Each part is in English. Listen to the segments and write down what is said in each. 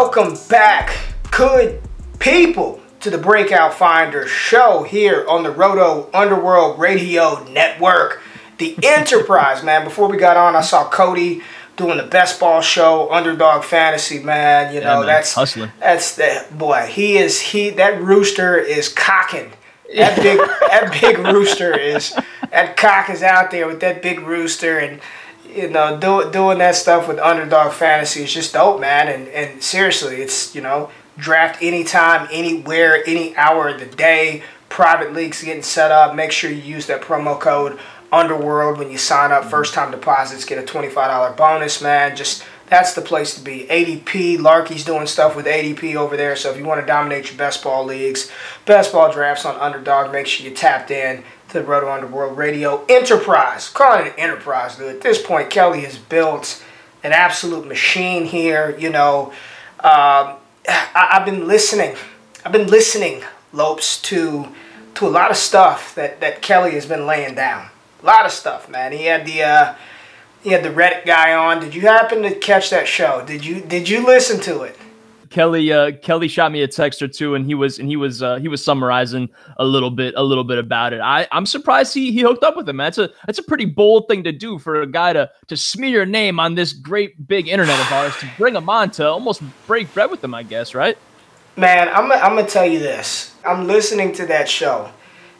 Welcome back, good people, to the Breakout Finder show here on the Roto Underworld Radio Network. The Enterprise, man. Before we got on, I saw Cody doing the best ball show, Underdog Fantasy, man. You know, Yeah, man. that's Hustling. That's the boy. He is he. That rooster is cocking. That big that big rooster is that cock is out there with that big rooster and you know do, doing that stuff with Underdog Fantasy is just dope, man. And and seriously, it's you know draft anytime, anywhere, any hour of the day. Private leagues getting set up. Make sure you use that promo code Underworld when you sign up. First time deposits get a twenty five dollar bonus, man. Just that's the place to be. ADP, Larky's doing stuff with ADP over there. So if you want to dominate your best ball leagues, best ball drafts on Underdog, make sure you tapped in to the Roto Underworld Radio Enterprise. Calling it enterprise, dude. At this point, Kelly has built an absolute machine here. You know, um, I, I've been listening. I've been listening, Lopes, to to a lot of stuff that, that Kelly has been laying down. A lot of stuff, man. He had the uh, he had the Reddit guy on. Did you happen to catch that show? Did you did you listen to it? Kelly uh, Kelly shot me a text or two, and he was and he was uh, he was summarizing a little bit a little bit about it. I I'm surprised he he hooked up with him. That's a that's a pretty bold thing to do for a guy to to smear your name on this great big internet of ours to bring him on to almost break bread with him. I guess right. Man, I'm I'm gonna tell you this. I'm listening to that show,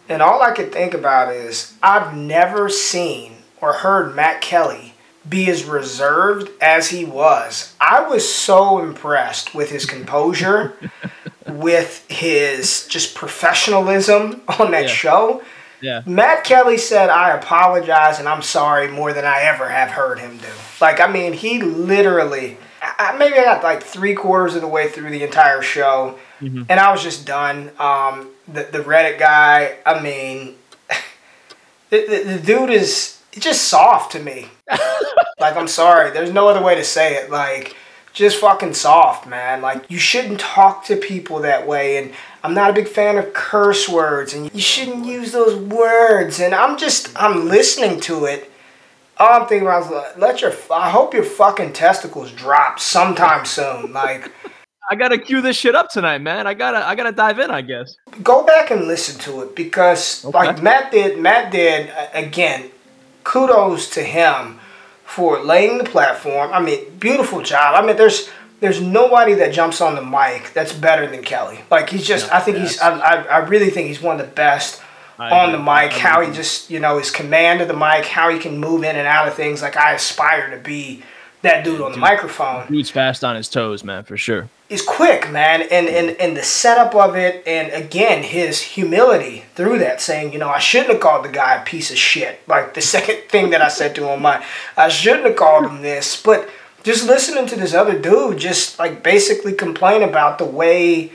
and all I could think about is I've never seen or heard Matt Kelly be as reserved as he was. I was so impressed with his composure, with his just professionalism on that Yeah. show. Yeah. Matt Kelly said, I apologize and I'm sorry more than I ever have heard him do. Like, I mean, he literally, I, maybe I got like three quarters of the way through the entire show and I was just done. Um, the, the Reddit guy, I mean, the, the, the dude is just soft to me. like, I'm sorry, there's no other way to say it. Like, just fucking soft, man. Like, you shouldn't talk to people that way. And I'm not a big fan of curse words, and you shouldn't use those words. And I'm just, I'm listening to it. All I'm thinking about is, like, let your, I hope your fucking testicles drop sometime soon. Like, I gotta cue this shit up tonight, man. I gotta I gotta dive in. I guess. go back and listen to it because Okay. like Matt did Matt did uh, again kudos to him for laying the platform. I mean beautiful job. I mean there's there's nobody that jumps on the mic that's better than Kelly. Like he's just I think he's I, I, really think he's one of the best I on the mic. How he just you know his command of the mic how he can move in and out of things. Like I aspire to be that dude on the microphone. Dude's fast on his toes, man, for sure. Is quick, man, and, and and the setup of it, and again his humility through that, saying, you know, I shouldn't have called the guy a piece of shit. Like the second thing that I said to him, I I shouldn't have called him this, but just listening to this other dude, just like basically complain about the way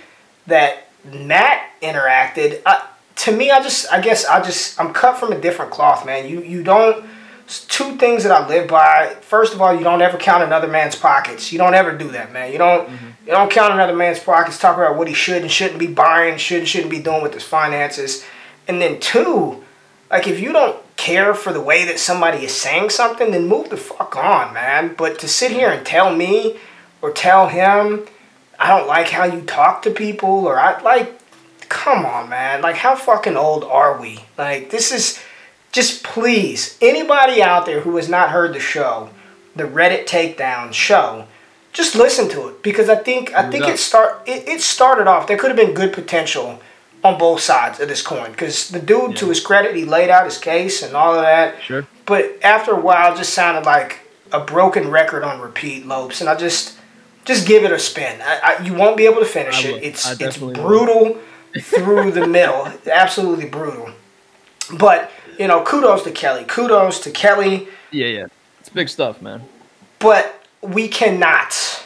that Matt interacted. Uh, to me, I just, I guess, I just, I'm cut from a different cloth, man. You you don't it's two things that I live by. First of all, you don't ever count another man's pockets. You don't ever do that, man. You don't mm-hmm. you don't count another man's pockets. Talk about what he should and shouldn't be buying, should and shouldn't be doing with his finances. And then two, like if you don't care for the way that somebody is saying something, then move the fuck on, man. But to sit here and tell me or tell him I don't like how you talk to people or I like come on, man. Like how fucking old are we? Like this is just please, anybody out there who has not heard the show, the Reddit takedown show, just listen to it because I think I think up. it start it, it started off. There could have been good potential on both sides of this coin because the dude, yeah. to his credit, he laid out his case and all of that. Sure. But after a while, it just sounded like a broken record on repeat, Lopes, and I just just give it a spin. I, I, you won't be able to finish it. It's it's brutal through the middle, absolutely brutal. But you know, kudos to Kelly. Kudos to Kelly. Yeah, yeah, it's big stuff, man. But we cannot,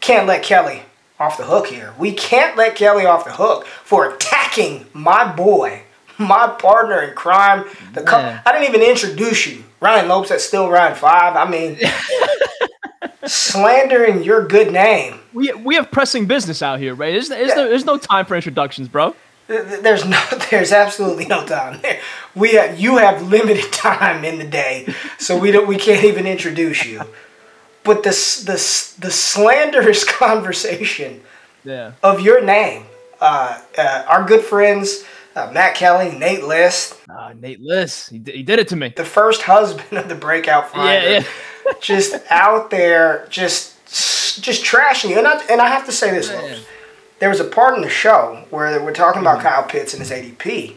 can't let Kelly off the hook here. We can't let Kelly off the hook for attacking my boy, my partner in crime. The co- I didn't even introduce you, Ryan Lopes. That's still Ryan Five. I mean, slandering your good name. We we have pressing business out here, right? There's, there's, yeah. no, there's no time for introductions, bro. There's no, there's absolutely no time. We have, you have limited time in the day, so we don't, we can't even introduce you but the the the slanderous conversation yeah. of your name. Uh, uh, our good friends uh, Matt Kelly, Nate Liss. Uh, Nate Liss, he, d- he did it to me. The first husband of the breakout finder. Yeah, yeah. just out there, just just trashing you. And I, and I have to say this, yeah. There was a part in the show where we're talking about mm-hmm. Kyle Pitts and his ADP,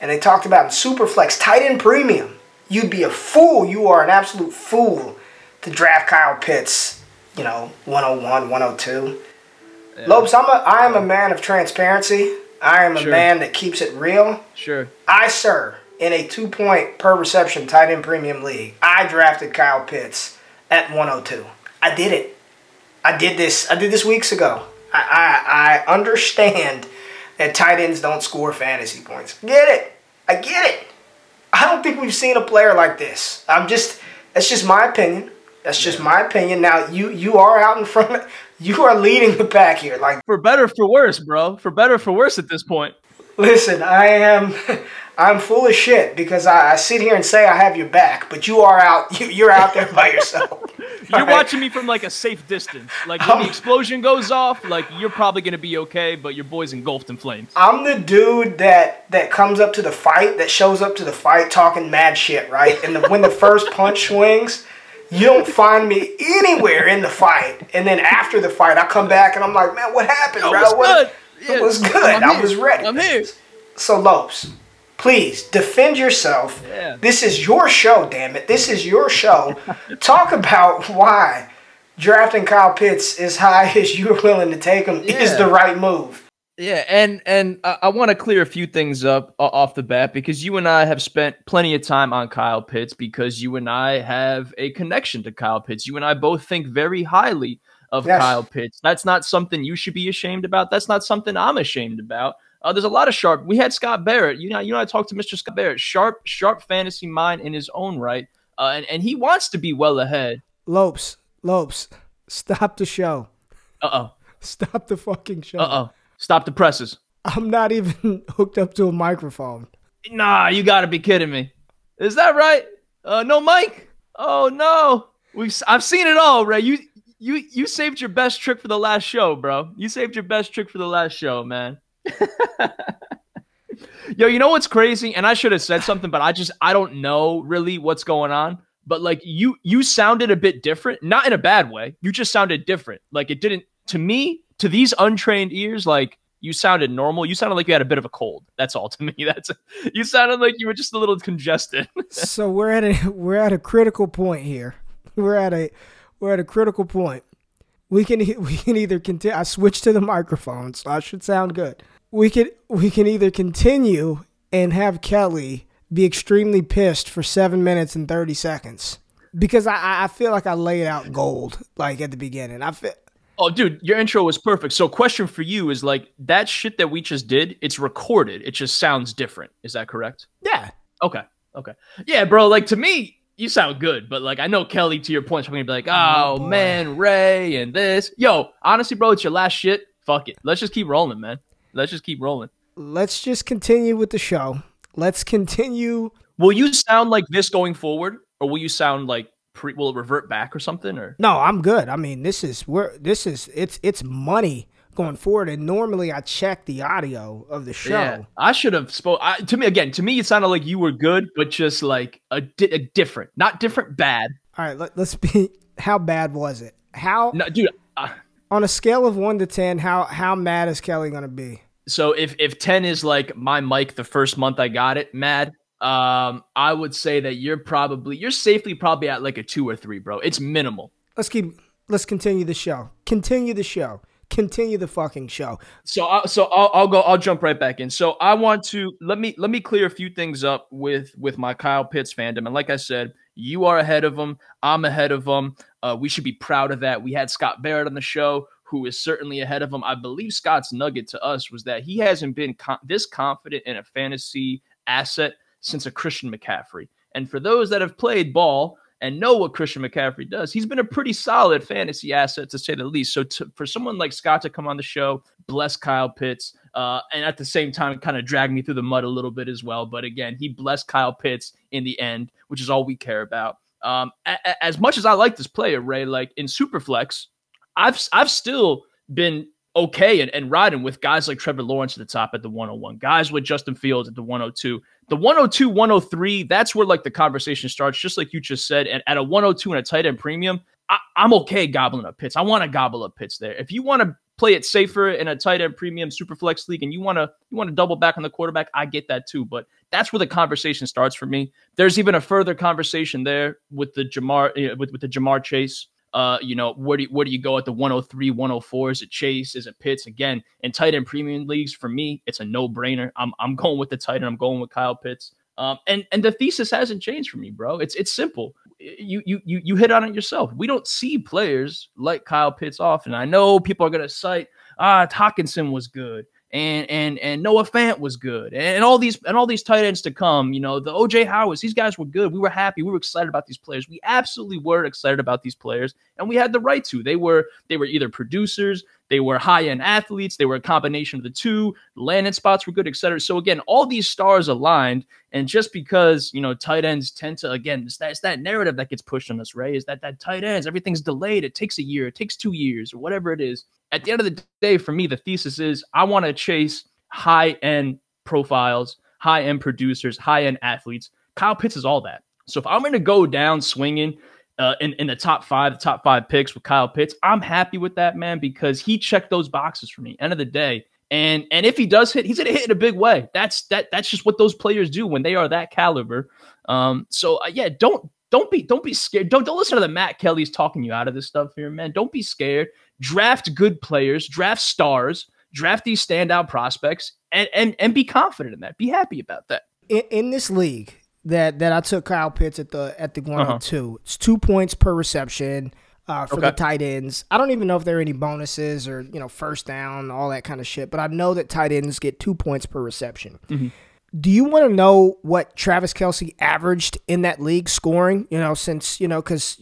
and they talked about in Superflex tight end premium. You'd be a fool. You are an absolute fool to draft Kyle Pitts, you know, 101, 102. Yeah. Lopes, I'm a, I am a man of transparency. I am a sure. man that keeps it real. Sure. I, sir, in a two point per reception tight end premium league, I drafted Kyle Pitts at 102. I did it. I did this. I did this weeks ago. I, I, I understand that tight ends don't score fantasy points. Get it. I get it. I don't think we've seen a player like this. I'm just, that's just my opinion. That's just my opinion. Now you you are out in front. You are leading the pack here. Like for better for worse, bro. For better for worse at this point. Listen, I am. I'm full of shit because I, I, sit here and say I have your back, but you are out. You, are out there by yourself. you're right? watching me from like a safe distance. Like when um, the explosion goes off, like you're probably gonna be okay, but your boy's engulfed in flames. I'm the dude that that comes up to the fight, that shows up to the fight talking mad shit, right? And the, when the first punch swings, you don't find me anywhere in the fight. And then after the fight, I come back and I'm like, man, what happened, Yo, bro? What. Yeah. It was good. I was ready. I'm here. So Lopes, please defend yourself. Yeah. This is your show, damn it. This is your show. Talk about why drafting Kyle Pitts as high as you're willing to take him yeah. is the right move. Yeah, and and I, I want to clear a few things up uh, off the bat because you and I have spent plenty of time on Kyle Pitts because you and I have a connection to Kyle Pitts. You and I both think very highly of yes. Kyle Pitts. That's not something you should be ashamed about. That's not something I'm ashamed about. Uh, there's a lot of sharp. We had Scott Barrett. You know, you know, I talked to Mr. Scott Barrett. Sharp, sharp fantasy mind in his own right, uh, and and he wants to be well ahead. Lopes, Lopes, stop the show. Uh oh. Stop the fucking show. Uh oh. Stop the presses. I'm not even hooked up to a microphone. Nah, you gotta be kidding me. Is that right? Uh, no mic? Oh no. We've I've seen it all, Ray. You you you saved your best trick for the last show, bro. You saved your best trick for the last show, man. Yo, you know what's crazy? And I should have said something, but I just I don't know really what's going on. But like you you sounded a bit different, not in a bad way. You just sounded different. Like it didn't to me to these untrained ears, like you sounded normal. You sounded like you had a bit of a cold. That's all to me. That's you sounded like you were just a little congested. so we're at a we're at a critical point here. We're at a we're at a critical point. We can we can either continue. I switched to the microphone, so I should sound good. We can we can either continue and have Kelly be extremely pissed for seven minutes and thirty seconds because I I feel like I laid out gold like at the beginning. I feel Oh, dude, your intro was perfect. So, question for you is like that shit that we just did. It's recorded. It just sounds different. Is that correct? Yeah. Okay. Okay. Yeah, bro. Like to me, you sound good, but like I know Kelly. To your point, she's gonna be like, "Oh, oh man, Ray and this." Yo, honestly, bro, it's your last shit. Fuck it. Let's just keep rolling, man. Let's just keep rolling. Let's just continue with the show. Let's continue. Will you sound like this going forward, or will you sound like pre will it revert back or something or no i'm good i mean this is where this is it's it's money going forward and normally i check the audio of the show yeah, i should have spoke to me again to me it sounded like you were good but just like a, di- a different not different bad all right let, us be how bad was it how no, dude uh, on a scale of 1 to 10 how how mad is kelly gonna be So if if 10 is like my mic the first month I got it, mad, um, I would say that you're probably you're safely probably at like a two or three, bro. It's minimal. Let's keep let's continue the show. Continue the show. Continue the fucking show. So I, so I'll, I'll go I'll jump right back in. So I want to let me let me clear a few things up with with my Kyle Pitts fandom. And like I said, you are ahead of him. I'm ahead of him. Uh, we should be proud of that. We had Scott Barrett on the show who is certainly ahead of him. I believe Scott's nugget to us was that he hasn't been this confident in a fantasy asset since a Christian McCaffrey. And for those that have played ball and know what Christian McCaffrey does, he's been a pretty solid fantasy asset to say the least. So to, for someone like Scott to come on the show, bless Kyle Pitts, uh, and at the same time kind of drag me through the mud a little bit as well. But again, he blessed Kyle Pitts in the end, which is all we care about. Um, a- a- as much as I like this player, Ray, like in Superflex, I've I've still been okay and, and riding with guys like Trevor Lawrence at the top at the 101, guys with Justin Fields at the 102. The 102, 103, that's where like the conversation starts, just like you just said. And at a 102 and a tight end premium, I, am okay gobbling up Pitts. I want to gobble up Pitts there. If you want to play it safer in a tight end premium super flex league and you want to you want to double back on the quarterback, I get that too. But that's where the conversation starts for me. There's even a further conversation there with the Ja'Marr eh, with, with the Ja'Marr Chase uh, you know, where do you, where do you go at the 103, 104? Is it Chase? Is it Pitts? Again, in tight end premium leagues, for me, it's a no brainer. I'm I'm going with the tight end. I'm going with Kyle Pitts. Um, and and the thesis hasn't changed for me, bro. It's it's simple. You you you you hit on it yourself. We don't see players like Kyle Pitts often. I know people are gonna cite ah Hockenson was good and and and Noah Fant was good, and all these and all these tight ends to come. You know, the OJ Howards, these guys were good. We were happy. We were excited about these players. We absolutely were excited about these players, and we had the right to. They were they were either producers, they were high end athletes, they were a combination of the two. landing spots were good, et cetera. So again, all these stars aligned, and just because you know tight ends tend to again, it's that, it's that narrative that gets pushed on us, Ray, is that that tight ends everything's delayed. It takes a year, it takes two years, or whatever it is at the end of the day, for me, the thesis is I want to chase high end profiles, high end producers, high end athletes. Kyle Pitts is all that. So if I'm going to go down swinging uh, in, in the top five, the top five picks with Kyle Pitts, I'm happy with that, man, because he checked those boxes for me. End of the day. And and if he does hit, he's gonna hit in a big way. That's that. That's just what those players do when they are that caliber. Um. So uh, yeah, don't don't be don't be scared. Don't don't listen to the Matt Kelly's talking you out of this stuff here, man. Don't be scared draft good players, draft stars, draft these standout prospects, and and and be confident in that. Be happy about that. In, in this league that that I took Kyle Pitts at the at the 102, uh-huh. it's two points per reception. Uh, for okay. the tight ends. I don't even know if there are any bonuses or you know first down, all that kind of shit. But I know that tight ends get two points per reception. Mm-hmm. Do you want to know what Travis Kelce averaged in that league scoring? You know, since you know because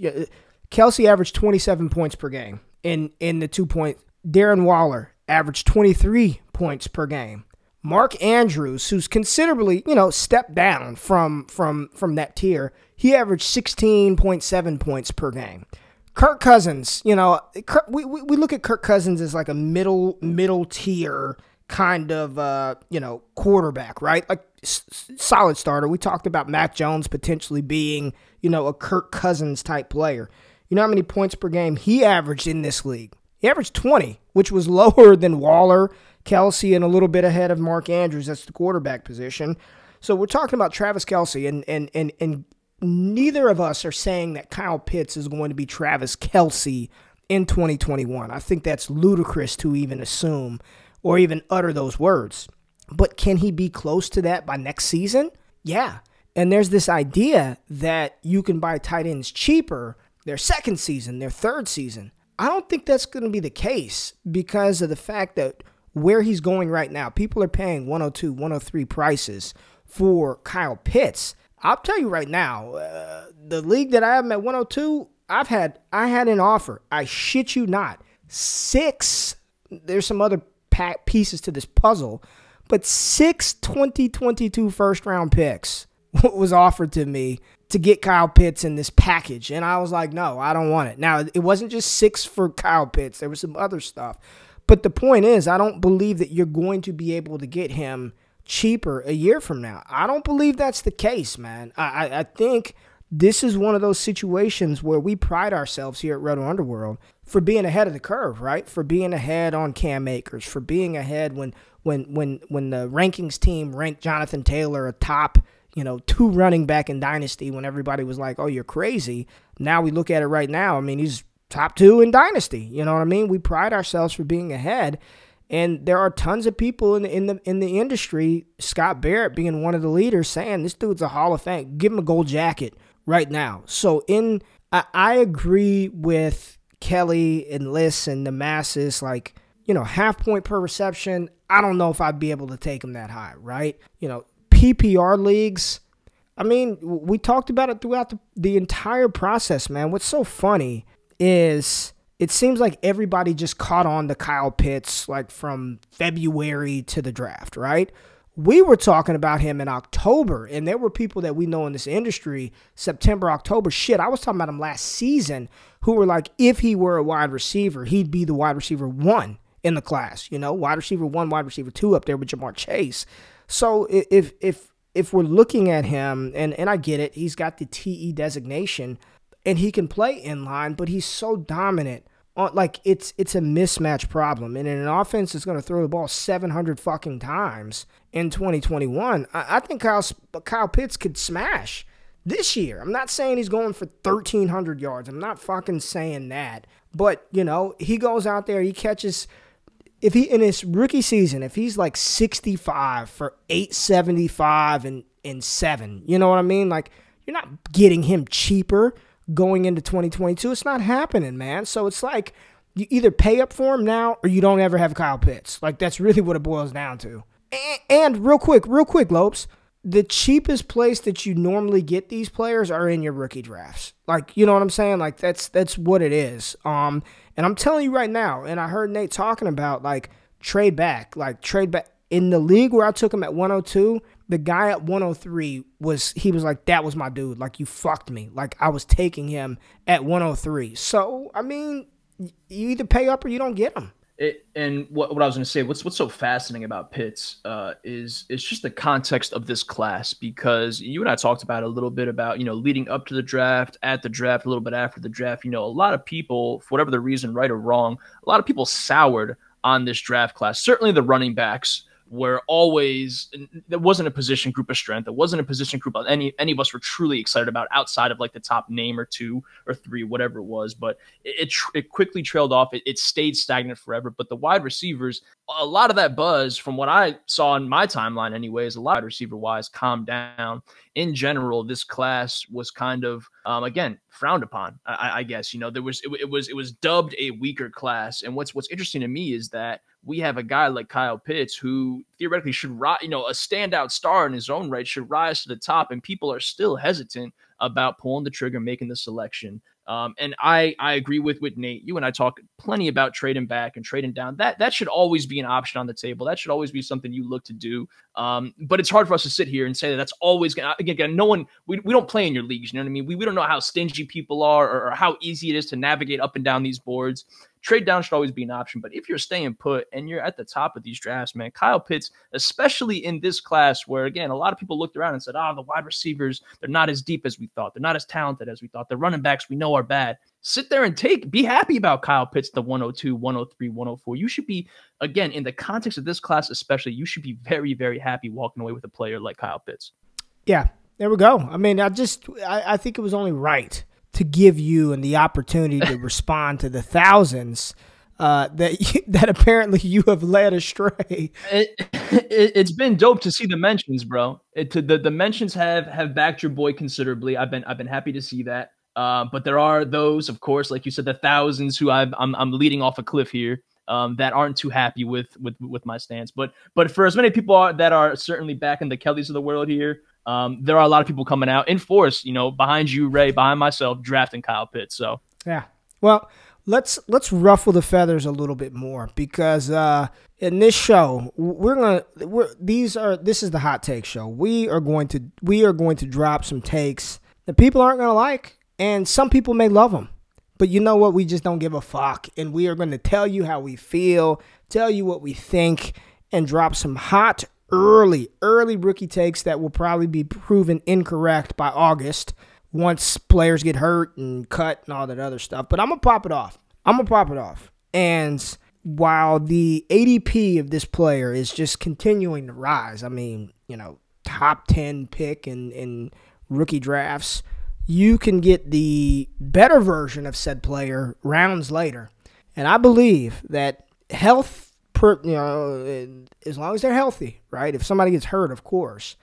Kelce averaged twenty seven points per game in in the two point. Darren Waller averaged 23 points per game. Mark Andrews, who's considerably, you know, stepped down from from from that tier, he averaged 16.7 points per game. Kirk Cousins, you know, Kirk, we, we look at Kirk Cousins as like a middle middle tier kind of uh, you know quarterback, right? Like s- solid starter. We talked about Mac Jones potentially being you know a Kirk Cousins type player. You know how many points per game he averaged in this league? He averaged 20, which was lower than Waller, Kelce, and a little bit ahead of Mark Andrews. That's the quarterback position. So we're talking about Travis Kelce, and and and and neither of us are saying that Kyle Pitts is going to be Travis Kelce in 2021. I think that's ludicrous to even assume or even utter those words. But can he be close to that by next season? Yeah. And there's this idea that you can buy tight ends cheaper their second season, their third season. I don't think that's going to be the case because of the fact that where he's going right now, people are paying 102, 103 prices for Kyle Pitts. I'll tell you right now, uh, the league that I have at 102, I've had I had an offer. I shit you not, six. There's some other pieces to this puzzle, but six 2022 first round picks was offered to me to get Kyle Pitts in this package. And I was like, no, I don't want it. Now, it wasn't just six for Kyle Pitts, there was some other stuff. But the point is, I don't believe that you're going to be able to get him cheaper a year from now. I don't believe that's the case, man. I, I, think this is one of those situations where we pride ourselves here at Roto Underworld for being ahead of the curve, right? For being ahead on Cam Akers, for being ahead when when when when the rankings team ranked Jonathan Taylor a top, you know, two running back in dynasty when everybody was like, "Oh, you're crazy." Now we look at it right now. I mean, he's top 2 in dynasty. You know what I mean? We pride ourselves for being ahead. And there are tons of people in the, in the in the industry, Scott Barrett being one of the leaders, saying this dude's a Hall of Fame. Give him a gold jacket right now. So in I, I agree with Kelly and Liss and the masses, like, you know, half point per reception. I don't know if I'd be able to take him that high, right? You know, PPR leagues. I mean, we talked about it throughout the, the entire process, man. What's so funny is it seems like everybody just caught on to Kyle Pitts like from February to the draft, right? We were talking about him in October, and there were people that we know in this industry, September, October. Shit, I was talking about him last season who were like, if he were a wide receiver, he'd be the wide receiver one in the class, you know, wide receiver one, wide receiver two up there with Ja'Marr Chase. So if if if we're looking at him, and, and I get it, he's got the TE designation and he can play in line, but he's so dominant. On, like it's it's a mismatch problem, and in an offense that's going to throw the ball 700 fucking times in 2021, I, I think Kyle Kyle Pitts could smash this year. I'm not saying he's going for 1,300 yards. I'm not fucking saying that. But, you know, he goes out there, he catches, if he, in his rookie season, if he's like 65 for 875 and, and seven, you know what I mean? Like, you're not getting him cheaper going into 2022. It's not happening, man. So it's like you either pay up for him now or you don't ever have Kyle Pitts. Like that's really what it boils down to. And, and real quick, real quick, Lopes, the cheapest place that you normally get these players are in your rookie drafts. Like, you know what I'm saying? Like that's that's what it is. Um and I'm telling you right now, and I heard Nate talking about like trade back, like trade back. In the league where I took him at 102, the guy at 103 was he was like that was my dude. Like you fucked me. Like i was taking him at 103 so i mean you either pay up or you don't get him it, and what, what I was going to say, what's what's so fascinating about Pitts uh, is is just the context of this class because you and I talked about a little bit about you know leading up to the draft, at the draft, a little bit after the draft. You know, a lot of people, for whatever the reason, right or wrong, a lot of people soured on this draft class. Certainly the running backs were always there wasn't a position group of strength. There wasn't a position group any any of us were truly excited about outside of like the top name or two or three, whatever it was. But it it, it quickly trailed off. It, it stayed stagnant forever. But the wide receivers, a lot of that buzz from what I saw in my timeline, anyways, a lot of receiver wise, calmed down. In general, this class was kind of um, again frowned upon. I, I, guess you know there was it, it was it was dubbed a weaker class. And what's what's interesting to me is that we have a guy like Kyle Pitts who theoretically should rise, you know, a standout star in his own right should rise to the top, and people are still hesitant about pulling the trigger, making the selection. Um, and I I agree with with Nate. You and I talk plenty about trading back and trading down. That that should always be an option on the table. That should always be something you look to do. Um, but it's hard for us to sit here and say that that's always going to, again, no one, we, we don't play in your leagues. You know what I mean? We, we don't know how stingy people are or, or how easy it is to navigate up and down these boards trade down should always be an option. But if you're staying put and you're at the top of these drafts, man, Kyle Pitts, especially in this class where, again, a lot of people looked around and said, oh, the wide receivers, they're not as deep as we thought. They're not as talented as we thought. The running backs we know are bad. Sit there and take, be happy about Kyle Pitts, the 102, 103, 104. You should be, again, in the context of this class, especially, you should be very, very happy walking away with a player like Kyle Pitts. Yeah, there we go. I mean, I just, I, I think it was only right to give you and the opportunity to respond to the thousands uh, that you, that apparently you have led astray. It, it, has been dope to see the mentions, bro. It, to, the the mentions have have backed your boy considerably. I've been I've been happy to see that. Uh, but there are those, of course, like you said, the thousands who i am I'm, I'm leading off a cliff here. Um, that aren't too happy with with with my stance, but but for as many people are, that are certainly back in the Kellys of the world here, um, there are a lot of people coming out in force, you know, behind you, Ray, behind myself, drafting Kyle Pitts. So yeah, well, let's let's ruffle the feathers a little bit more because uh, in this show we're gonna we're these are this is the hot take show. We are going to we are going to drop some takes that people aren't gonna like, and some people may love them. But you know what? We just don't give a fuck. And we are going to tell you how we feel, tell you what we think, and drop some hot early, early rookie takes that will probably be proven incorrect by August once players get hurt and cut and all that other stuff. But I'm gonna pop it off. I'm gonna pop it off. And while the ADP of this player is just continuing to rise, I mean, you know, top 10 pick in, in rookie drafts, you can get the better version of said player rounds later. And I believe that health, per, you know, as long as they're healthy, right? If somebody gets hurt, of course.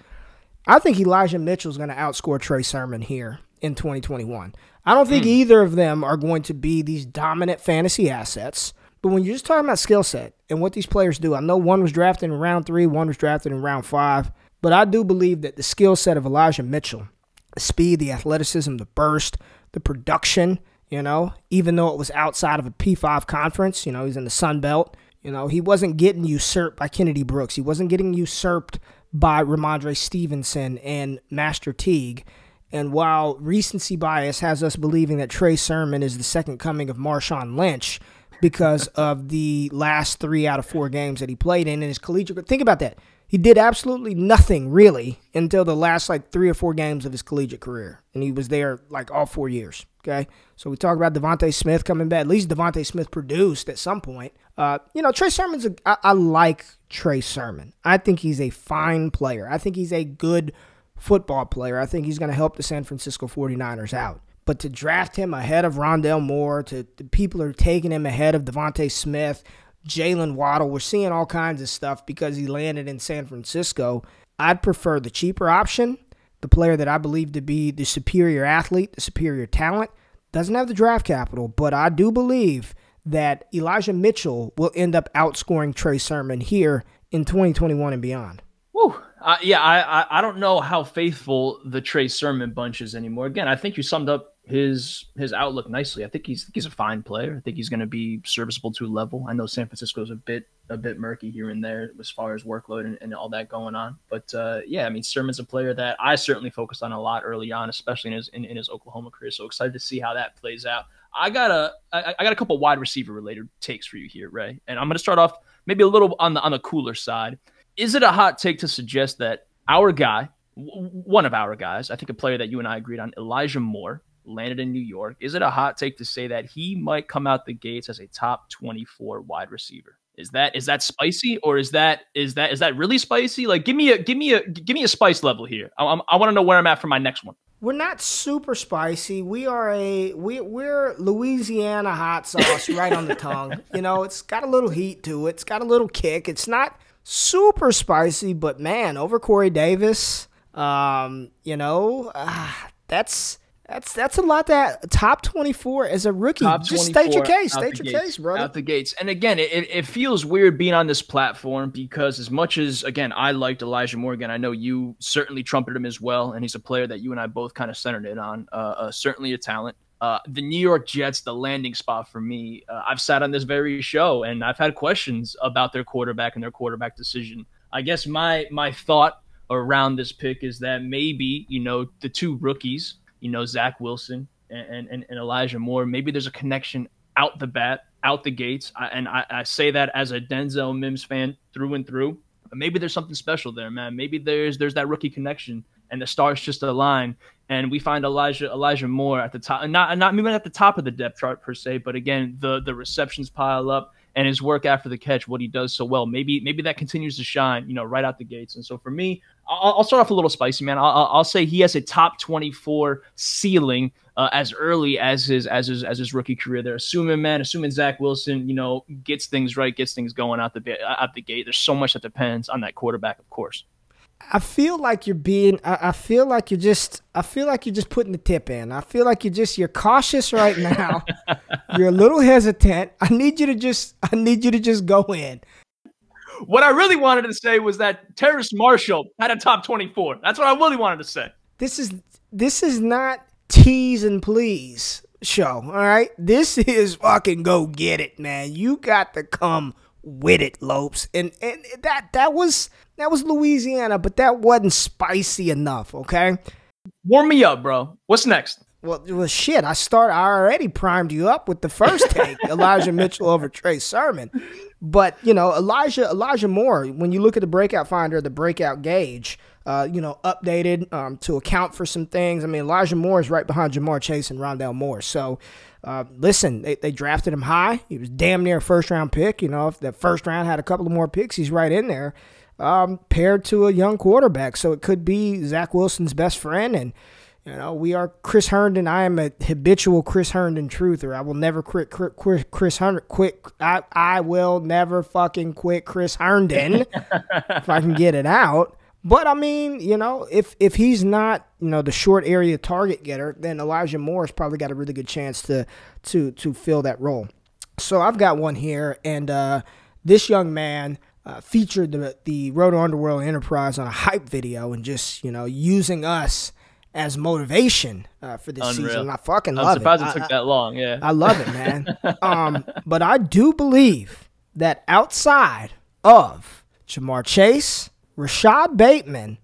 I think Elijah Mitchell is going to outscore Trey Sermon here in 2021. I don't think mm. either of them are going to be these dominant fantasy assets. But when you're just talking about skill set and what these players do, I know one was drafted in round three, one was drafted in round five, but I do believe that the skill set of Elijah Mitchell, the speed, the athleticism, the burst, the production, you know, even though it was outside of a P5 conference, you know, he's in the Sun Belt, you know, he wasn't getting usurped by Kennedy Brooks. He wasn't getting usurped by Rhamondre Stevenson and Master Teague. And while recency bias has us believing that Trey Sermon is the second coming of Marshawn Lynch because of the last three out of four games that he played in in his collegiate, think about that. He did absolutely nothing really until the last like three or four games of his collegiate career, and he was there like all four years. Okay, so we talk about DeVonta Smith coming back. At least DeVonta Smith produced at some point. Uh, you know, Trey Sermon's. A, I, I like Trey Sermon. I think he's a fine player. I think he's a good football player. I think he's going to help the San Francisco 49ers out. But to draft him ahead of Rondale Moore, to people are taking him ahead of DeVonta Smith, Jaylen Waddle, we're seeing all kinds of stuff because he landed in San Francisco. I'd prefer the cheaper option, the player that I believe to be the superior athlete, the superior talent. Doesn't have the draft capital, but I do believe that Elijah Mitchell will end up outscoring Trey Sermon here in 2021 and beyond. Woo. Uh, yeah, I, I, I don't know how faithful the Trey Sermon bunch is anymore. Again, I think you summed up his his outlook nicely. I think he's he's a fine player. I think he's going to be serviceable to a level. I know San Francisco is a bit a bit murky here and there as far as workload and, and all that going on. But uh, yeah, I mean Sermon's a player that I certainly focused on a lot early on, especially in his in, in his Oklahoma career. So excited to see how that plays out. I got a I, I got a couple wide receiver related takes for you here, Ray, and I'm going to start off maybe a little on the on the cooler side. Is it a hot take to suggest that our guy, one of our guys, I think a player that you and I agreed on, Elijah Moore, landed in New York. Is it a hot take to say that he might come out the gates as a top 24 wide receiver? Is that is that spicy or is that is that is that really spicy? Like, give me a give me a give me a spice level here. I, I, I want to know where I'm at for my next one. We're not super spicy. We are a we we're Louisiana hot sauce right on the tongue. You know, it's got a little heat to it. It's got a little kick. It's not super spicy, but man, over Corey Davis, um, you know, uh, that's that's that's a lot. That top twenty four as a rookie. Just state your case. State your gates, case, brother. Out the gates. And again, it, it feels weird being on this platform because as much as again I liked Elijah Morgan, I know you certainly trumpeted him as well, and he's a player that you and I both kind of centered it on. Uh, uh, certainly a talent. Uh, the New York Jets, the landing spot for me. Uh, I've sat on this very show and I've had questions about their quarterback and their quarterback decision. I guess my my thought around this pick is that maybe you know the two rookies you know, Zach Wilson and, and, and Elijah Moore. Maybe there's a connection out the bat, out the gates. I, and I, I say that as a Denzel Mims fan through and through. But maybe there's something special there, man. Maybe there's there's that rookie connection and the stars just align and we find Elijah Elijah Moore at the top not not even at the top of the depth chart per se, but again the the receptions pile up and his work after the catch, what he does so well. Maybe maybe that continues to shine, you know, right out the gates. And so for me, I'll, I'll start off a little spicy, man. I'll, I'll, say he has a top 24 ceiling uh, as early as his as his as his rookie career. They're assuming, man, assuming Zach Wilson, you know, gets things right, gets things going out the out the gate. There's so much that depends on that quarterback, of course. I feel like you're being. I, I, feel like you're just. I feel like you're just putting the tip in. I feel like you're just. You're cautious right now. you're a little hesitant. I need you to just. I need you to just go in. What I really wanted to say was that Terrace Marshall had a top 24. That's what I really wanted to say. This is. This is not tease and please show. All right. This is fucking go get it, man. You got to come with it, Lopes. And and that that was that was Louisiana, but that wasn't spicy enough, okay? Warm me up, bro. What's next? Well, well, shit. I start. I already primed you up with the first take, Elijah Mitchell over Trey Sermon. But you know, Elijah Elijah Moore. When you look at the breakout finder, the breakout gauge, uh, you know, updated um, to account for some things. I mean, Elijah Moore is right behind Ja'Marr Chase and Rondale Moore. So, uh, listen, they, they drafted him high. He was damn near a first round pick. You know, if that first round had a couple of more picks, he's right in there, um, paired to a young quarterback. So it could be Zach Wilson's best friend. And, you know, we are Chris Herndon. I am a habitual Chris Herndon truther. I will never quit Chris Herndon. Quit. I, I will never fucking quit Chris Herndon if I can get it out. But I mean, you know, if if he's not, you know, the short area target getter, then Elijah Moore's probably got a really good chance to to to fill that role. So I've got one here, and uh, this young man uh, featured the the Roto Underworld Enterprise on a hype video, and just you know using us as motivation uh, for this Unreal. season. I fucking I'm love it. I'm surprised it it took I, that long. Yeah, I love it, man. um, but I do believe that outside of Ja'Marr Chase Rashod Bateman,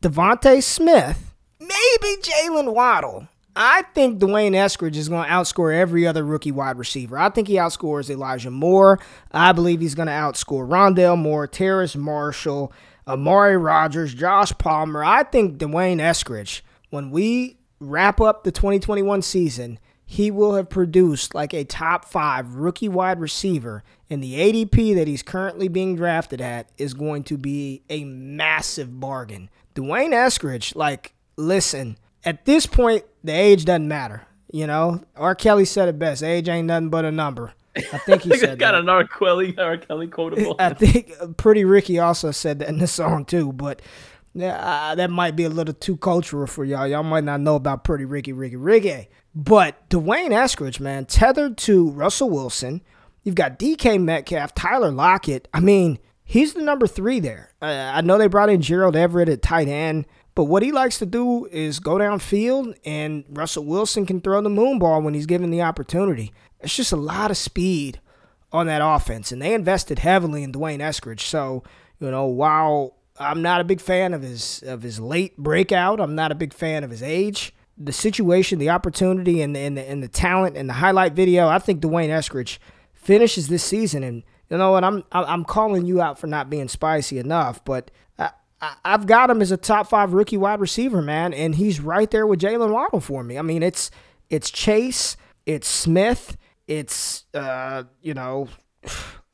DeVonta Smith, maybe Jaylen Waddle. I think D'Wayne Eskridge is going to outscore every other rookie wide receiver. I think he outscores Elijah Moore. I believe he's going to outscore Rondale Moore, Terrace Marshall, Amari Rodgers, Josh Palmer. I think D'Wayne Eskridge, when we wrap up the 2021 season, he will have produced like a top five rookie wide receiver, and the ADP that he's currently being drafted at is going to be a massive bargain. D'Wayne Eskridge, like, listen, at this point, the age doesn't matter. You know, R. Kelly said it best age ain't nothing but a number. I think he said got that. an R. Kelly, R. Kelly quotable. I think uh, Pretty Ricky also said that in the song too, but uh, that might be a little too cultural for y'all. Y'all might not know about Pretty Ricky, Ricky, Ricky. But D'Wayne Eskridge, man, tethered to Russell Wilson. You've got DK Metcalf, Tyler Lockett. I mean, he's the number three there. Uh, I know they brought in Gerald Everett at tight end, but what he likes to do is go downfield, and Russell Wilson can throw the moon ball when he's given the opportunity. It's just a lot of speed on that offense, and they invested heavily in D'Wayne Eskridge. So, you know, while I'm not a big fan of his of his late breakout, I'm not a big fan of his age the situation, the opportunity, and, and, the, and the talent and the highlight video, I think D'Wayne Eskridge finishes this season. And you know what? I'm I'm calling you out for not being spicy enough, but I, I've got him as a top five rookie wide receiver, man, and he's right there with Jaylen Waddle for me. I mean, it's it's Chase, it's Smith, it's uh, you know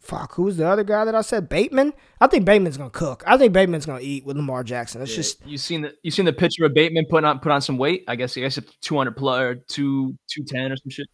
fuck, who's the other guy that I said? Bateman. I think Bateman's gonna cook. I think Bateman's gonna eat with Lamar Jackson. It's yeah. just you seen the you seen the picture of Bateman put on put on some weight. I guess I guess it's two hundred plus or two two ten or some shit.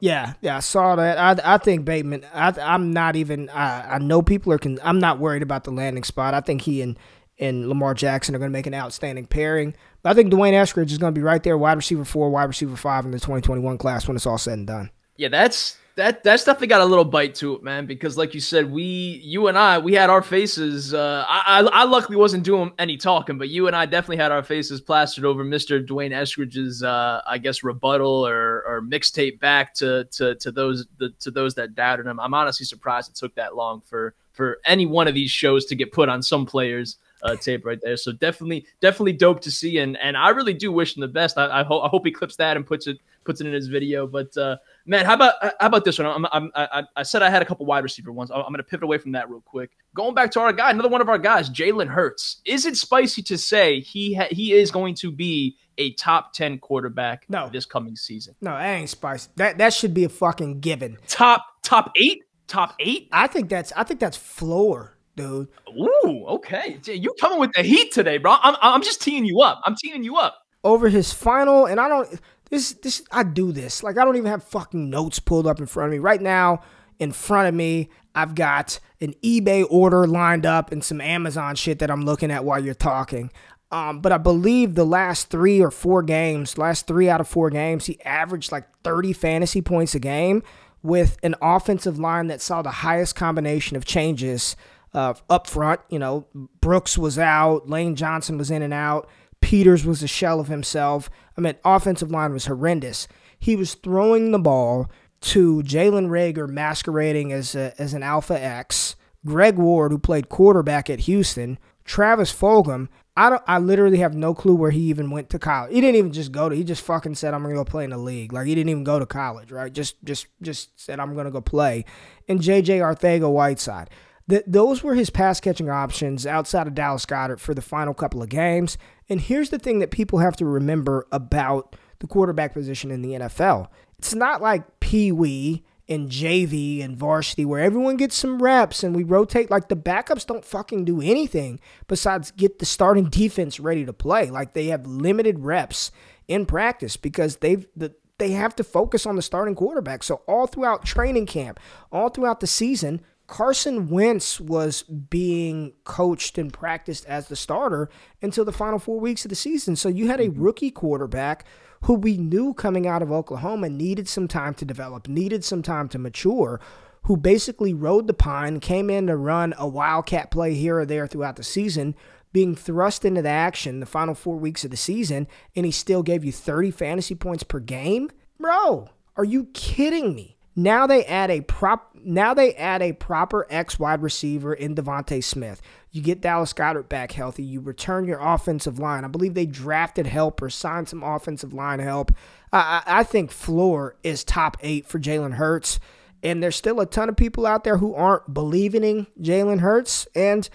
Yeah, yeah, I saw that. I, I think Bateman. I, I'm not even. I, I know people are. Con, I'm not worried about the landing spot. I think he and and Lamar Jackson are going to make an outstanding pairing. But I think D'Wayne Eskridge is going to be right there, wide receiver four, wide receiver five in the 2021 class when it's all said and done. Yeah, that's that that definitely got a little bite to it, man. Because like you said, we, you and I, we had our faces. Uh, I, I, I luckily wasn't doing any talking, but you and I definitely had our faces plastered over Mister D'Wayne Eskridge's, uh, I guess, rebuttal or, or mixtape back to to to those the, to those that doubted him. I'm honestly surprised it took that long for for any one of these shows to get put on some players. Uh, tape right there. So definitely, definitely dope to see, and and I really do wish him the best. I, I hope I hope he clips that and puts it puts it in his video. But uh, man, how about how about this one? I'm, I'm, i I said I had a couple wide receiver ones. I'm going to pivot away from that real quick. Going back to our guy, another one of our guys, Jalen Hurts. Is it spicy to say he ha- he is going to be a top ten quarterback no. this coming season? No, that ain't spicy. That that should be a fucking given. Top top eight, top eight. I think that's I think that's floor. Dude. Ooh, okay. You coming with the heat today, bro? I'm, I'm just teeing you up. I'm teeing you up over his final, and I don't. This this I do this. Like I don't even have fucking notes pulled up in front of me. Right now, in front of me, I've got an eBay order lined up and some Amazon shit that I'm looking at while you're talking. Um, but I believe the last three or four games, last three out of four games, he averaged like 30 fantasy points a game with an offensive line that saw the highest combination of changes uh, up front. You know, Brooks was out, Lane Johnson was in and out. Peters was a shell of himself. I mean, offensive line was horrendous. He was throwing the ball to Jalen Reagor masquerading as a, as an Alpha X, Greg Ward, who played quarterback at Houston, Travis Fulgham. I don't. I literally have no clue where he even went to college. He didn't even just go to. He just fucking said, "I'm gonna go play in the league." Like he didn't even go to college, right? Just, just, just said, "I'm gonna go play." And JJ Arcega Whiteside. That those were his pass catching options outside of Dallas Goedert for the final couple of games. And here's the thing that people have to remember about the quarterback position in the NFL. It's not like Pee Wee and JV and varsity where everyone gets some reps and we rotate. Like the backups don't fucking do anything besides get the starting defense ready to play. Like they have limited reps in practice because they've the they have to focus on the starting quarterback. So all throughout training camp, all throughout the season, Carson Wentz was being coached and practiced as the starter until the final four weeks of the season. So you had a mm-hmm. rookie quarterback who we knew coming out of Oklahoma needed some time to develop, needed some time to mature, who basically rode the pine, came in to run a wildcat play here or there throughout the season, being thrust into the action the final four weeks of the season, and he still gave you 30 fantasy points per game? Bro, are you kidding me? Now they add a prop. Now they add a proper X wide receiver in DeVonta Smith. You get Dallas Goedert back healthy. You return your offensive line. I believe they drafted help or signed some offensive line help. I, I think floor is top eight for Jalen Hurts, and there's still a ton of people out there who aren't believing in Jalen Hurts. And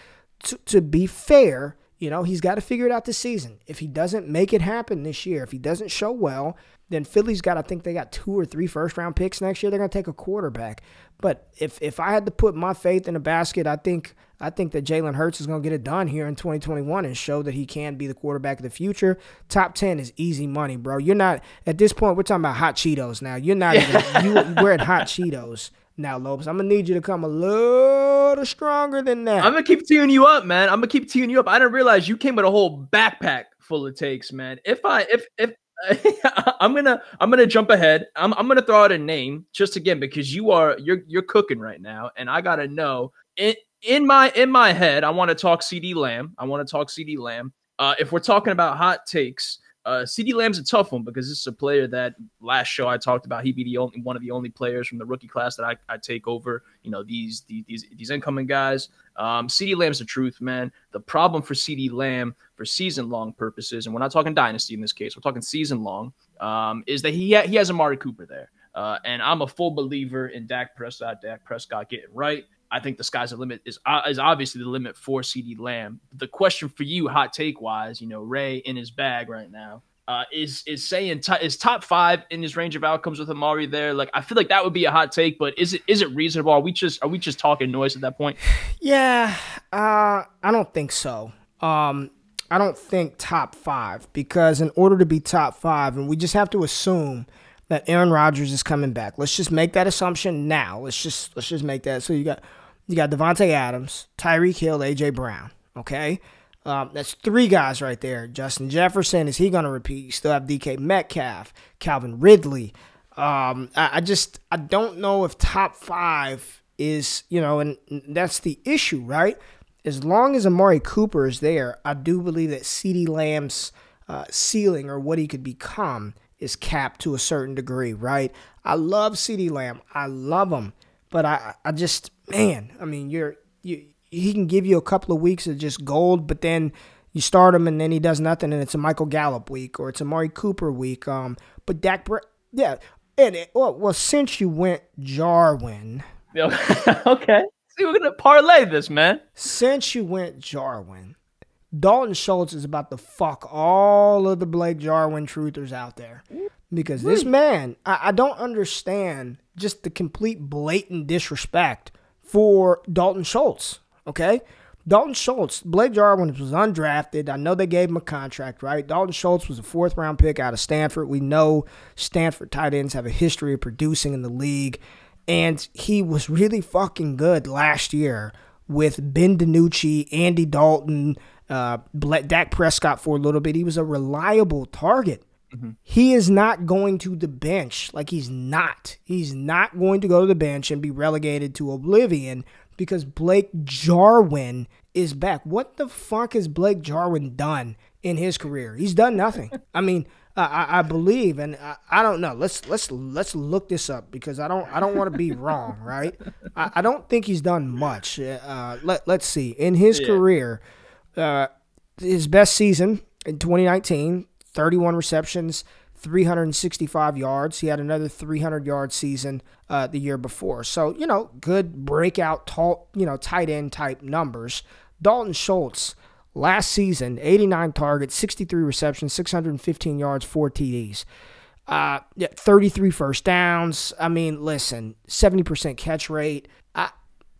to, to be fair, you know, he's got to figure it out this season. If he doesn't make it happen this year, if he doesn't show well, then Philly's got, I think they got two or three first round picks next year. They're going to take a quarterback. But if if I had to put my faith in a basket, I think I think that Jalen Hurts is going to get it done here in 2021 and show that he can be the quarterback of the future. Top 10 is easy money, bro. You're not at this point. We're talking about hot Cheetos now. You're not even you, we're at hot Cheetos now, Lopes. I'm gonna need you to come a little stronger than that. I'm gonna keep teeing you up, man. I'm gonna keep teeing you up. I didn't realize you came with a whole backpack full of takes, man. If I if if I'm gonna I'm gonna jump ahead. I'm I'm gonna throw out a name just again because you are you're you're cooking right now, and I gotta know in in my in my head. I want to talk CeeDee Lamb. I want to talk CeeDee Lamb. Uh, if we're talking about hot takes, uh, CeeDee Lamb's a tough one because this is a player that last show I talked about. He'd be the only one of the only players from the rookie class that I, I take over. You know these these these incoming guys. Um, CeeDee Lamb's the truth, man. The problem for CeeDee Lamb for season long purposes, and we're not talking dynasty in this case, we're talking season long, um, is that he ha- he has Amari Cooper there. Uh, and I'm a full believer in Dak Prescott. Dak Prescott getting right. I think the sky's the limit is uh, is obviously the limit for CeeDee Lamb. The question for you, hot take wise, you know, Ray in his bag right now. Uh, is is saying t- is top five in his range of outcomes with Amari there? Like I feel like that would be a hot take, but is it is it reasonable? Are we just are we just talking noise at that point? Yeah, uh, I don't think so. Um, I don't think top five because in order to be top five, and we just have to assume that Aaron Rodgers is coming back. Let's just make that assumption now. Let's just let's just make that. So you got you got Davante Adams, Tyreek Hill, AJ Brown. Okay. Um, that's three guys right there. Justin Jefferson, is he going to repeat? You still have DK Metcalf, Calvin Ridley. Um, I, I, just, I don't know if top five is, you know, and that's the issue, right? As long as Amari Cooper is there, I do believe that CeeDee Lamb's uh, ceiling or what he could become is capped to a certain degree, right? I love CeeDee Lamb. I love him. But I, I just, man, I mean, you're, you, he can give you a couple of weeks of just gold, but then you start him and then he does nothing, and it's a Michael Gallup week or it's Amari Cooper week. Um, but Dak, yeah, and it, well, well, since you went Jarwin, okay, see, we're gonna parlay this, man. Since you went Jarwin, Dalton Schultz is about to fuck all of the Blake Jarwin truthers out there. Because this man, I, I don't understand just the complete blatant disrespect for Dalton Schultz. Okay. Dalton Schultz, Blake Jarwin was undrafted. I know they gave him a contract, right? Dalton Schultz was a fourth round pick out of Stanford. We know Stanford tight ends have a history of producing in the league. And he was really fucking good last year with Ben DiNucci, Andy Dalton, uh, Dak Prescott for a little bit. He was a reliable target. Mm-hmm. He is not going to the bench. Like he's not. He's not going to go to the bench and be relegated to oblivion because Blake Jarwin is back. What the fuck has Blake Jarwin done in his career? He's done nothing. I mean, I, I believe, and I, I, don't know. Let's let's let's look this up because I don't I don't want to be wrong, right? I, I, don't think he's done much. Uh, let let's see in his yeah. career, uh, his best season in 2019, 31 receptions, 365 yards. He had another 300 yard season uh, the year before. So, you know, good breakout, tall, you know, tight end type numbers. Dalton Schultz, last season, 89 targets, 63 receptions, 615 yards, four TDs. Uh, yeah, 33 first downs. I mean, listen, 70% catch rate. I,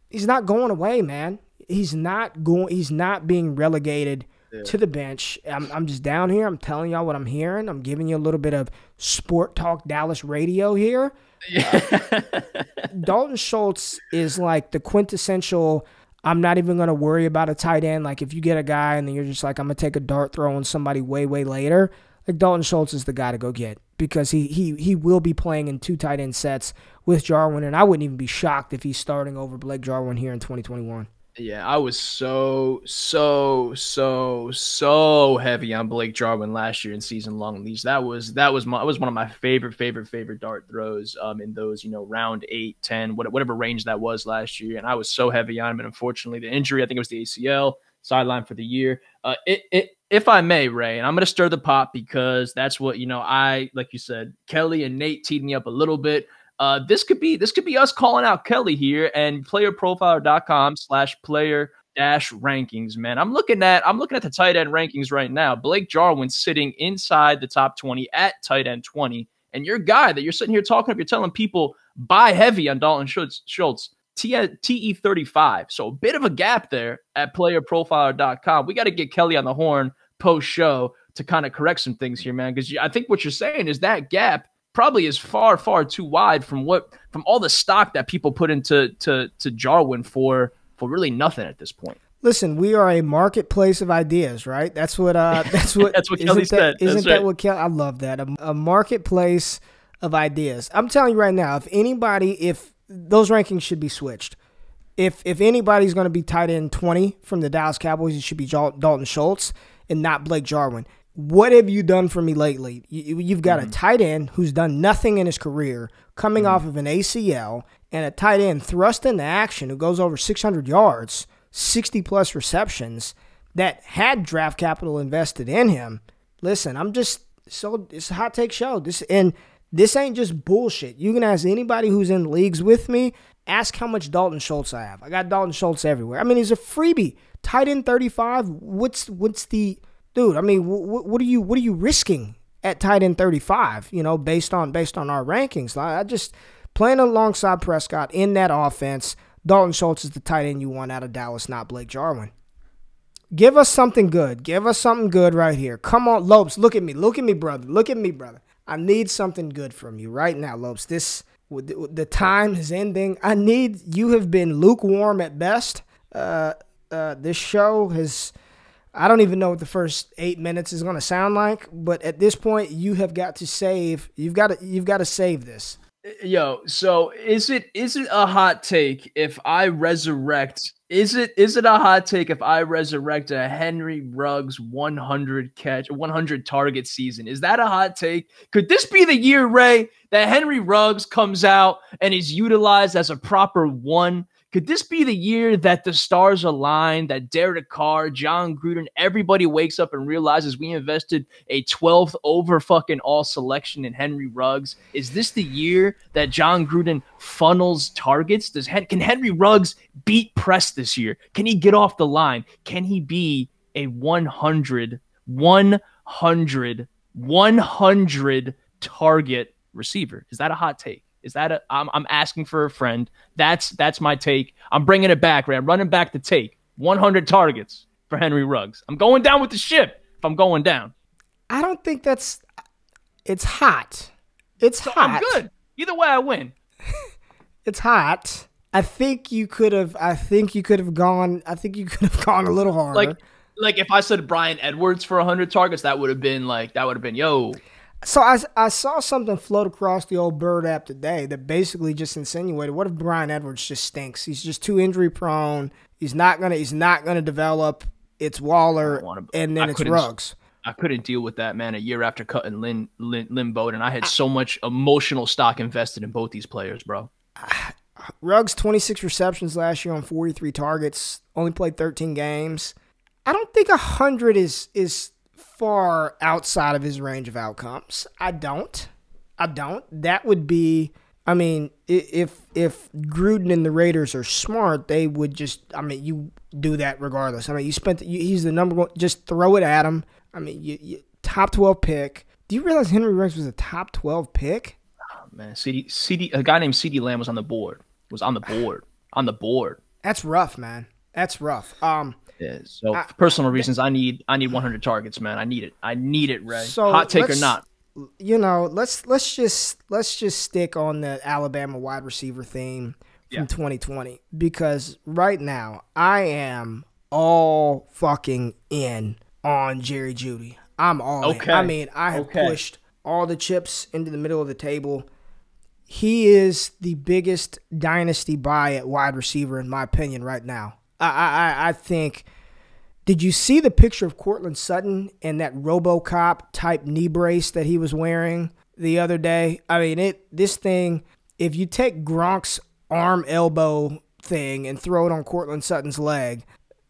he's not going away, man. He's not going. He's not being relegated yeah. to the bench. I'm, I'm just down here. I'm telling y'all what I'm hearing. I'm giving you a little bit of sport talk Dallas radio here. Yeah. uh, Dalton Schultz is like the quintessential. I'm not even going to worry about a tight end. Like if you get a guy and then you're just like, I'm going to take a dart throw on somebody way, way later. Like Dalton Schultz is the guy to go get because he he he will be playing in two tight end sets with Jarwin, and I wouldn't even be shocked if he's starting over Blake Jarwin here in 2021. Yeah, I was so, so, so, so heavy on Blake Jarwin last year in season long leash. That was that was my was one of my favorite, favorite, favorite dart throws um in those, you know, round eight, ten, 10, whatever range that was last year. And I was so heavy on him. And unfortunately, the injury, I think it was the ACL, sideline for the year. Uh it it if I may, Ray, and I'm to stir the pot because that's what, you know, I, like you said, Kelly and Nate teed me up a little bit. Uh, this could be this could be us calling out Kelly here and playerprofiler.com slash player dash rankings, man. I'm looking at I'm looking at the tight end rankings right now. Blake Jarwin sitting inside the top 20 at tight end 20. And your guy that you're sitting here talking you're telling people buy heavy on Dalton Schultz, Schultz TE35. So a bit of a gap there at playerprofiler.com. We got to get Kelly on the horn post show to kind of correct some things here, man. Because I think what you're saying is that gap probably is far, far too wide from what from all the stock that people put into to to Jarwin for for really nothing at this point. Listen, we are a marketplace of ideas, right? That's what uh that's what that's what Kelly said. Isn't that what Kelly I love that. A, a marketplace of ideas. I'm telling you right now, if anybody if those rankings should be switched. If if anybody's going to be tight end 20 from the Dallas Cowboys, it should be Dalton Schultz and not Blake Jarwin what have you done for me lately? You, have got mm-hmm. a tight end who's done nothing in his career, coming mm-hmm. off of an ACL, and a tight end thrust into action who goes over 600 yards, 60 plus receptions, that had draft capital invested in him. Listen, I'm just so it's a hot take show. This and this ain't just bullshit. You can ask anybody who's in leagues with me. Ask how much Dalton Schultz I have. I got Dalton Schultz everywhere. I mean, he's a freebie. Tight end 35. What's what's the dude. I mean, what, what are you what are you risking at tight end 35? You know, based on based on our rankings. I just playing alongside Prescott in that offense. Dalton Schultz is the tight end you want out of Dallas, not Blake Jarwin. Give us something good. Give us something good right here. Come on, Lopes. Look at me. Look at me, brother. Look at me, brother. I need something good from you right now, Lopes. This the time is ending. I need you have been lukewarm at best. Uh, uh, this show has I don't even know what the first eight minutes is going to sound like, but at this point, you have got to save. You've got to. You've got to save this. Yo, so is it is it a hot take if I resurrect? Is it is it a hot take if I resurrect a Henry Ruggs 100 catch 100 target season? Is that a hot take? Could this be the year, Ray, that Henry Ruggs comes out and is utilized as a proper one? Could this be the year that the stars align, that Derek Carr, Jon Gruden, everybody wakes up and realizes we invested a 12th over fucking all selection in Henry Ruggs? Is this the year that Jon Gruden funnels targets? Does can Henry Ruggs beat press this year? Can he get off the line? Can he be a 100, 100, 100 target receiver? Is that a hot take? Is that a? I'm I'm asking for a friend. That's that's my take. I'm bringing it back. I'm running back the take. 100 targets for Henry Ruggs. I'm going down with the ship. If I'm going down, I don't think that's. It's hot. It's so hot. I'm good. Either way, I win. it's hot. I think you could have. I think you could have gone. I think you could have gone a little harder. Like, like if I said Bryan Edwards for 100 targets, that would have been like that would have been yo. So I, I saw something float across the old bird app today that basically just insinuated what if Bryan Edwards just stinks? He's just too injury prone. He's not gonna he's not gonna develop. It's Waller wanna, and then I it's Ruggs. I couldn't deal with that man a year after cutting Lynn Lynn, Lynn Bowden. I had so much emotional stock invested in both these players, bro. Ruggs 26 receptions last year on 43 targets, only played 13 games. I don't think 100 is is far outside of his range of outcomes. I don't. I don't. That would be. I mean, if if Gruden and the Raiders are smart, they would just. I mean, you do that regardless. I mean, you spent. You, he's the number one. Just throw it at him. I mean, you, you, top twelve pick. Do you realize Henry Ruggs was a top twelve pick? Oh, man, CD CD a guy named CeeDee Lamb was on the board. Was on the board. on the board. That's rough, man. That's rough. Um. Yeah, so I, for personal reasons, I need I need 100 targets, man. I need it. I need it, Ray. So Hot take or not? You know, let's let's just let's just stick on the Alabama wide receiver theme from yeah. 2020 because right now I am all fucking in on Jerry Jeudy. I'm all okay. in. I mean, I have okay. pushed all the chips into the middle of the table. He is the biggest dynasty buy at wide receiver in my opinion right now. I I I think. Did you see the picture of Courtland Sutton and that RoboCop type knee brace that he was wearing the other day? I mean, it this thing. If you take Gronk's arm elbow thing and throw it on Courtland Sutton's leg,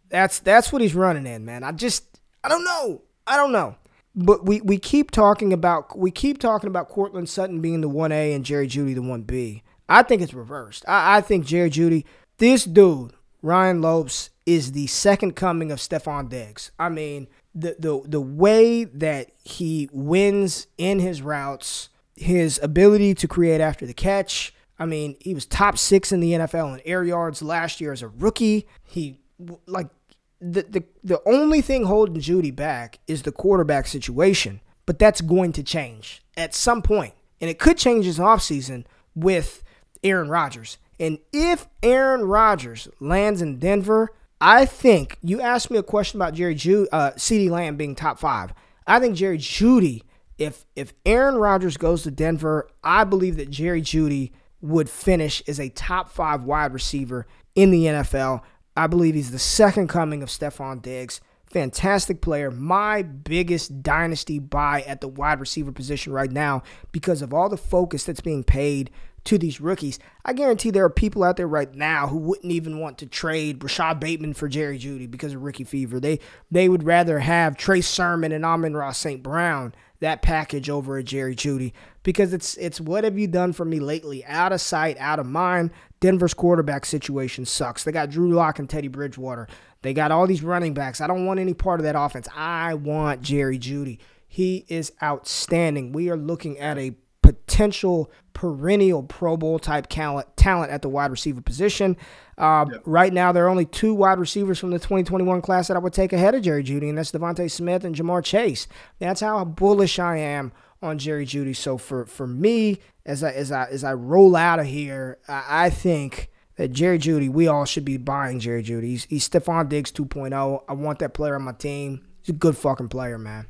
that's that's what he's running in, man. I just I don't know. I don't know. But we, we keep talking about we keep talking about Courtland Sutton being the one A and Jerry Jeudy the one B. I think it's reversed. I, I think Jerry Jeudy, this dude, Ryan Lopes is the second coming of Stefon Diggs. I mean, the the the way that he wins in his routes, his ability to create after the catch. I mean, he was top six in the NFL in air yards last year as a rookie. He like the the the only thing holding Jeudy back is the quarterback situation, but that's going to change at some point, and it could change this offseason with Aaron Rodgers. And if Aaron Rodgers lands in Denver, I think you asked me a question about Jerry Jeudy, uh, CeeDee Lamb being top five. I think Jerry Jeudy, if if Aaron Rodgers goes to Denver, I believe that Jerry Jeudy would finish as a top five wide receiver in the NFL. I believe he's the second coming of Stefon Diggs. Fantastic player. My biggest dynasty buy at the wide receiver position right now because of all the focus that's being paid to these rookies. I guarantee there are people out there right now who wouldn't even want to trade Rashod Bateman for Jerry Jeudy because of rookie fever. They they would rather have Trey Sermon and Amon-Ra St. Brown that package over a Jerry Jeudy because it's it's what have you done for me lately? Out of sight, out of mind. Denver's quarterback situation sucks. They got Drew Lock and Teddy Bridgewater. They got all these running backs. I don't want any part of that offense. I want Jerry Jeudy. He is outstanding. We are looking at a potential perennial Pro Bowl type talent, at the wide receiver position. Uh, yep. Right now, there are only two wide receivers from the 2021 class that I would take ahead of Jerry Jeudy, and that's DeVonta Smith and Ja'Marr Chase. That's how bullish I am on Jerry Jeudy. So for for me, as I as I as I roll out of here, I, I think Jerry Jeudy, we all should be buying Jerry Jeudy. He's, he's Stefon Diggs 2.0. I want that player on my team. He's a good fucking player, man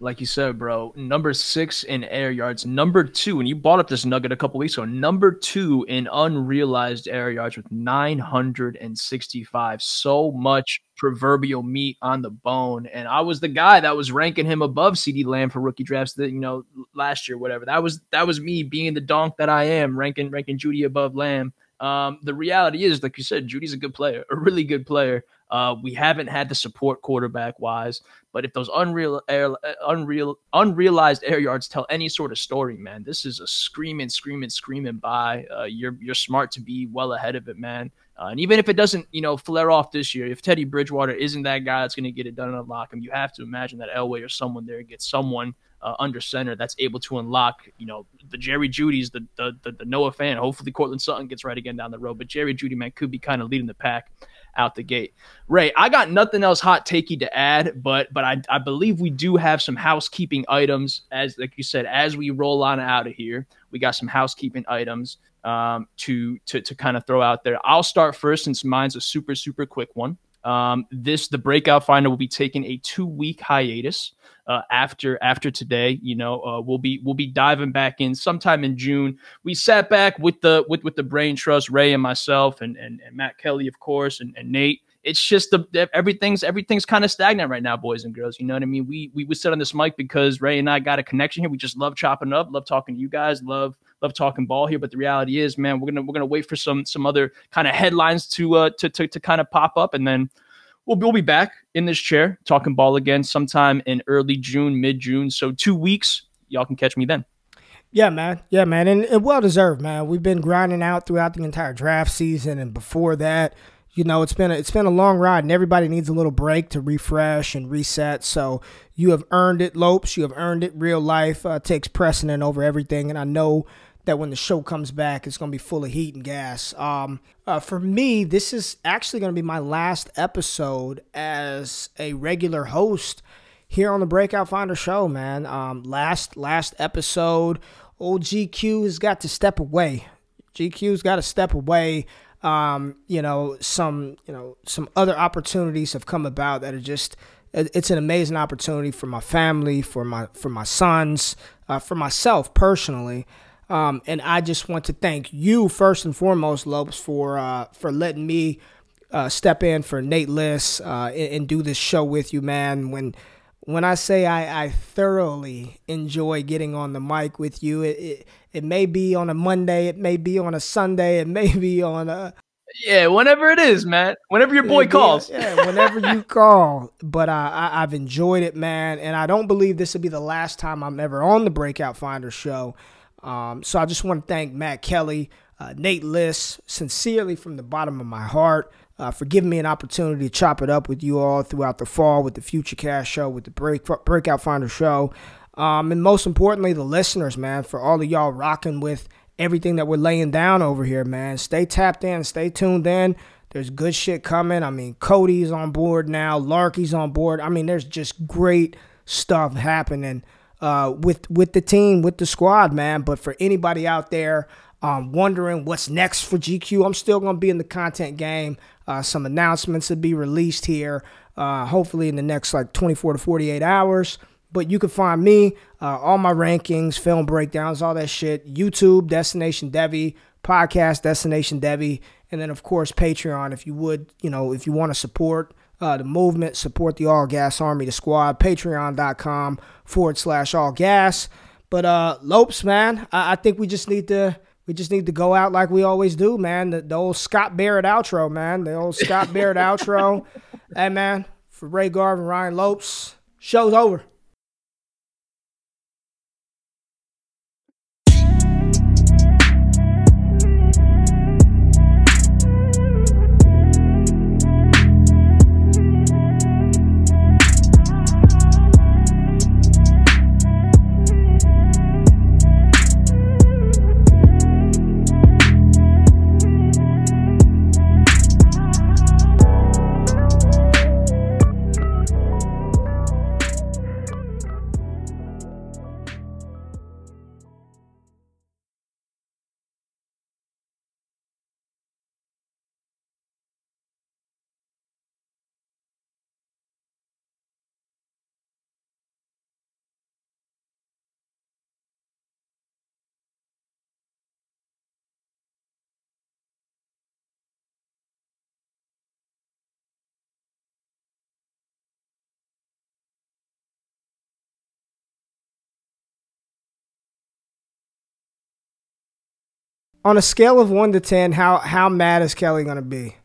like you said, bro, number six in air yards, number two, and you bought up this nugget a couple weeks ago, number two in unrealized air yards with 965. So much proverbial meat on the bone. And I was the guy that was ranking him above CeeDee Lamb for rookie drafts that, you know, last year, whatever. That was that was me being the donk that I am, ranking ranking Jeudy above Lamb. Um, the reality is, like you said, Jeudy's a good player, a really good player. Uh, we haven't had the support quarterback wise, but if those unreal, air, unreal, unrealized air yards tell any sort of story, man, this is a screaming, screaming, screaming buy. Uh, you're you're smart to be well ahead of it, man. Uh, and even if it doesn't, you know, flare off this year, if Teddy Bridgewater isn't that guy that's going to get it done and unlock him, you have to imagine that Elway or someone there gets someone uh, under center that's able to unlock, you know, the Jerry Jeudy's, the, the the, the Noah Fant. Hopefully, Courtland Sutton gets right again down the road, but Jerry Jeudy man could be kind of leading the pack out the gate. Ray, I got nothing else hot takey to add, but but I, I believe we do have some housekeeping items as like you said as we roll on out of here. We got some housekeeping items um, to to to kind of throw out there. I'll start first since mine's a super super quick one. Um, this the breakout finder will be taking a two week hiatus uh, after after today. You know, uh, we'll be we'll be diving back in sometime in June. We sat back with the with with the brain trust, Ray and myself, and and, and Matt Kelly, of course, and, and Nate. It's just the everything's everything's kind of stagnant right now, boys and girls. You know what I mean? We we we sit on this mic because Ray and I got a connection here. We just love chopping up, love talking to you guys, love love talking ball here. But the reality is, man, we're gonna we're gonna wait for some some other kind of headlines to uh to to, to kind of pop up, and then we'll, we'll be back in this chair talking ball again sometime in early June, mid June. So two weeks. Y'all can catch me then. Yeah, man. Yeah, man. And, and well deserved, man. We've been grinding out throughout the entire draft season and before that. You know, it's been a, it's been a long ride and everybody needs a little break to refresh and reset. So you have earned it, Lopes. You have earned it. Real life uh, takes precedent over everything. And I know that when the show comes back, it's going to be full of heat and gas. Um, uh, for me, this is actually going to be my last episode as a regular host here on the Breakout Finder show, man. Um, last last episode, old GQ has got to step away. GQ's got to step away. Um, you know, some you know some other opportunities have come about that are just it's an amazing opportunity for my family, for my for my sons, uh, for myself personally. Um, and I just want to thank you first and foremost, Lopes, for uh, for letting me uh, step in for Nate Liss uh, and, and, do this show with you, man. When when I say I, I thoroughly enjoy getting on the mic with you, it, it, it may be on a Monday, it may be on a Sunday, it may be on a yeah, whenever it is, man. Whenever your boy calls. Yeah, whenever you call. But uh, I, I've enjoyed it, man. And I don't believe this will be the last time I'm ever on the Breakout Finder show. Um, so I just want to thank Matt Kelly, uh, Nate Liss, sincerely from the bottom of my heart uh, for giving me an opportunity to chop it up with you all throughout the fall with the Future Cast show, with the Break Breakout Finder show. Um, and most importantly, the listeners, man, for all of y'all rocking with everything that we're laying down over here, man. Stay tapped in, stay tuned in. There's good shit coming. I mean, Cody's on board now, Larky's on board. I mean, there's just great stuff happening uh, with with the team, with the squad, man. But for anybody out there um, wondering what's next for GQ, I'm still gonna be in the content game. Uh, some announcements will be released here, uh, hopefully in the next like 24 to 48 hours. But you can find me, uh, all my rankings, film breakdowns, all that shit. YouTube, Destination Devy, podcast, Destination Devy, and then of course Patreon. If you would, you know, if you want to support uh, the movement, support the All Gas Army, the squad. Patreon.com forward slash All Gas. But uh, Lopes, man, I, I think we just need to we just need to go out like we always do, man. The, the old Scott Barrett outro, man. The old Scott Barrett outro. Hey, man, for Ray Garvin, Ryan Lopes, show's over. On a scale of one to ten, how how mad is Kelly gonna be?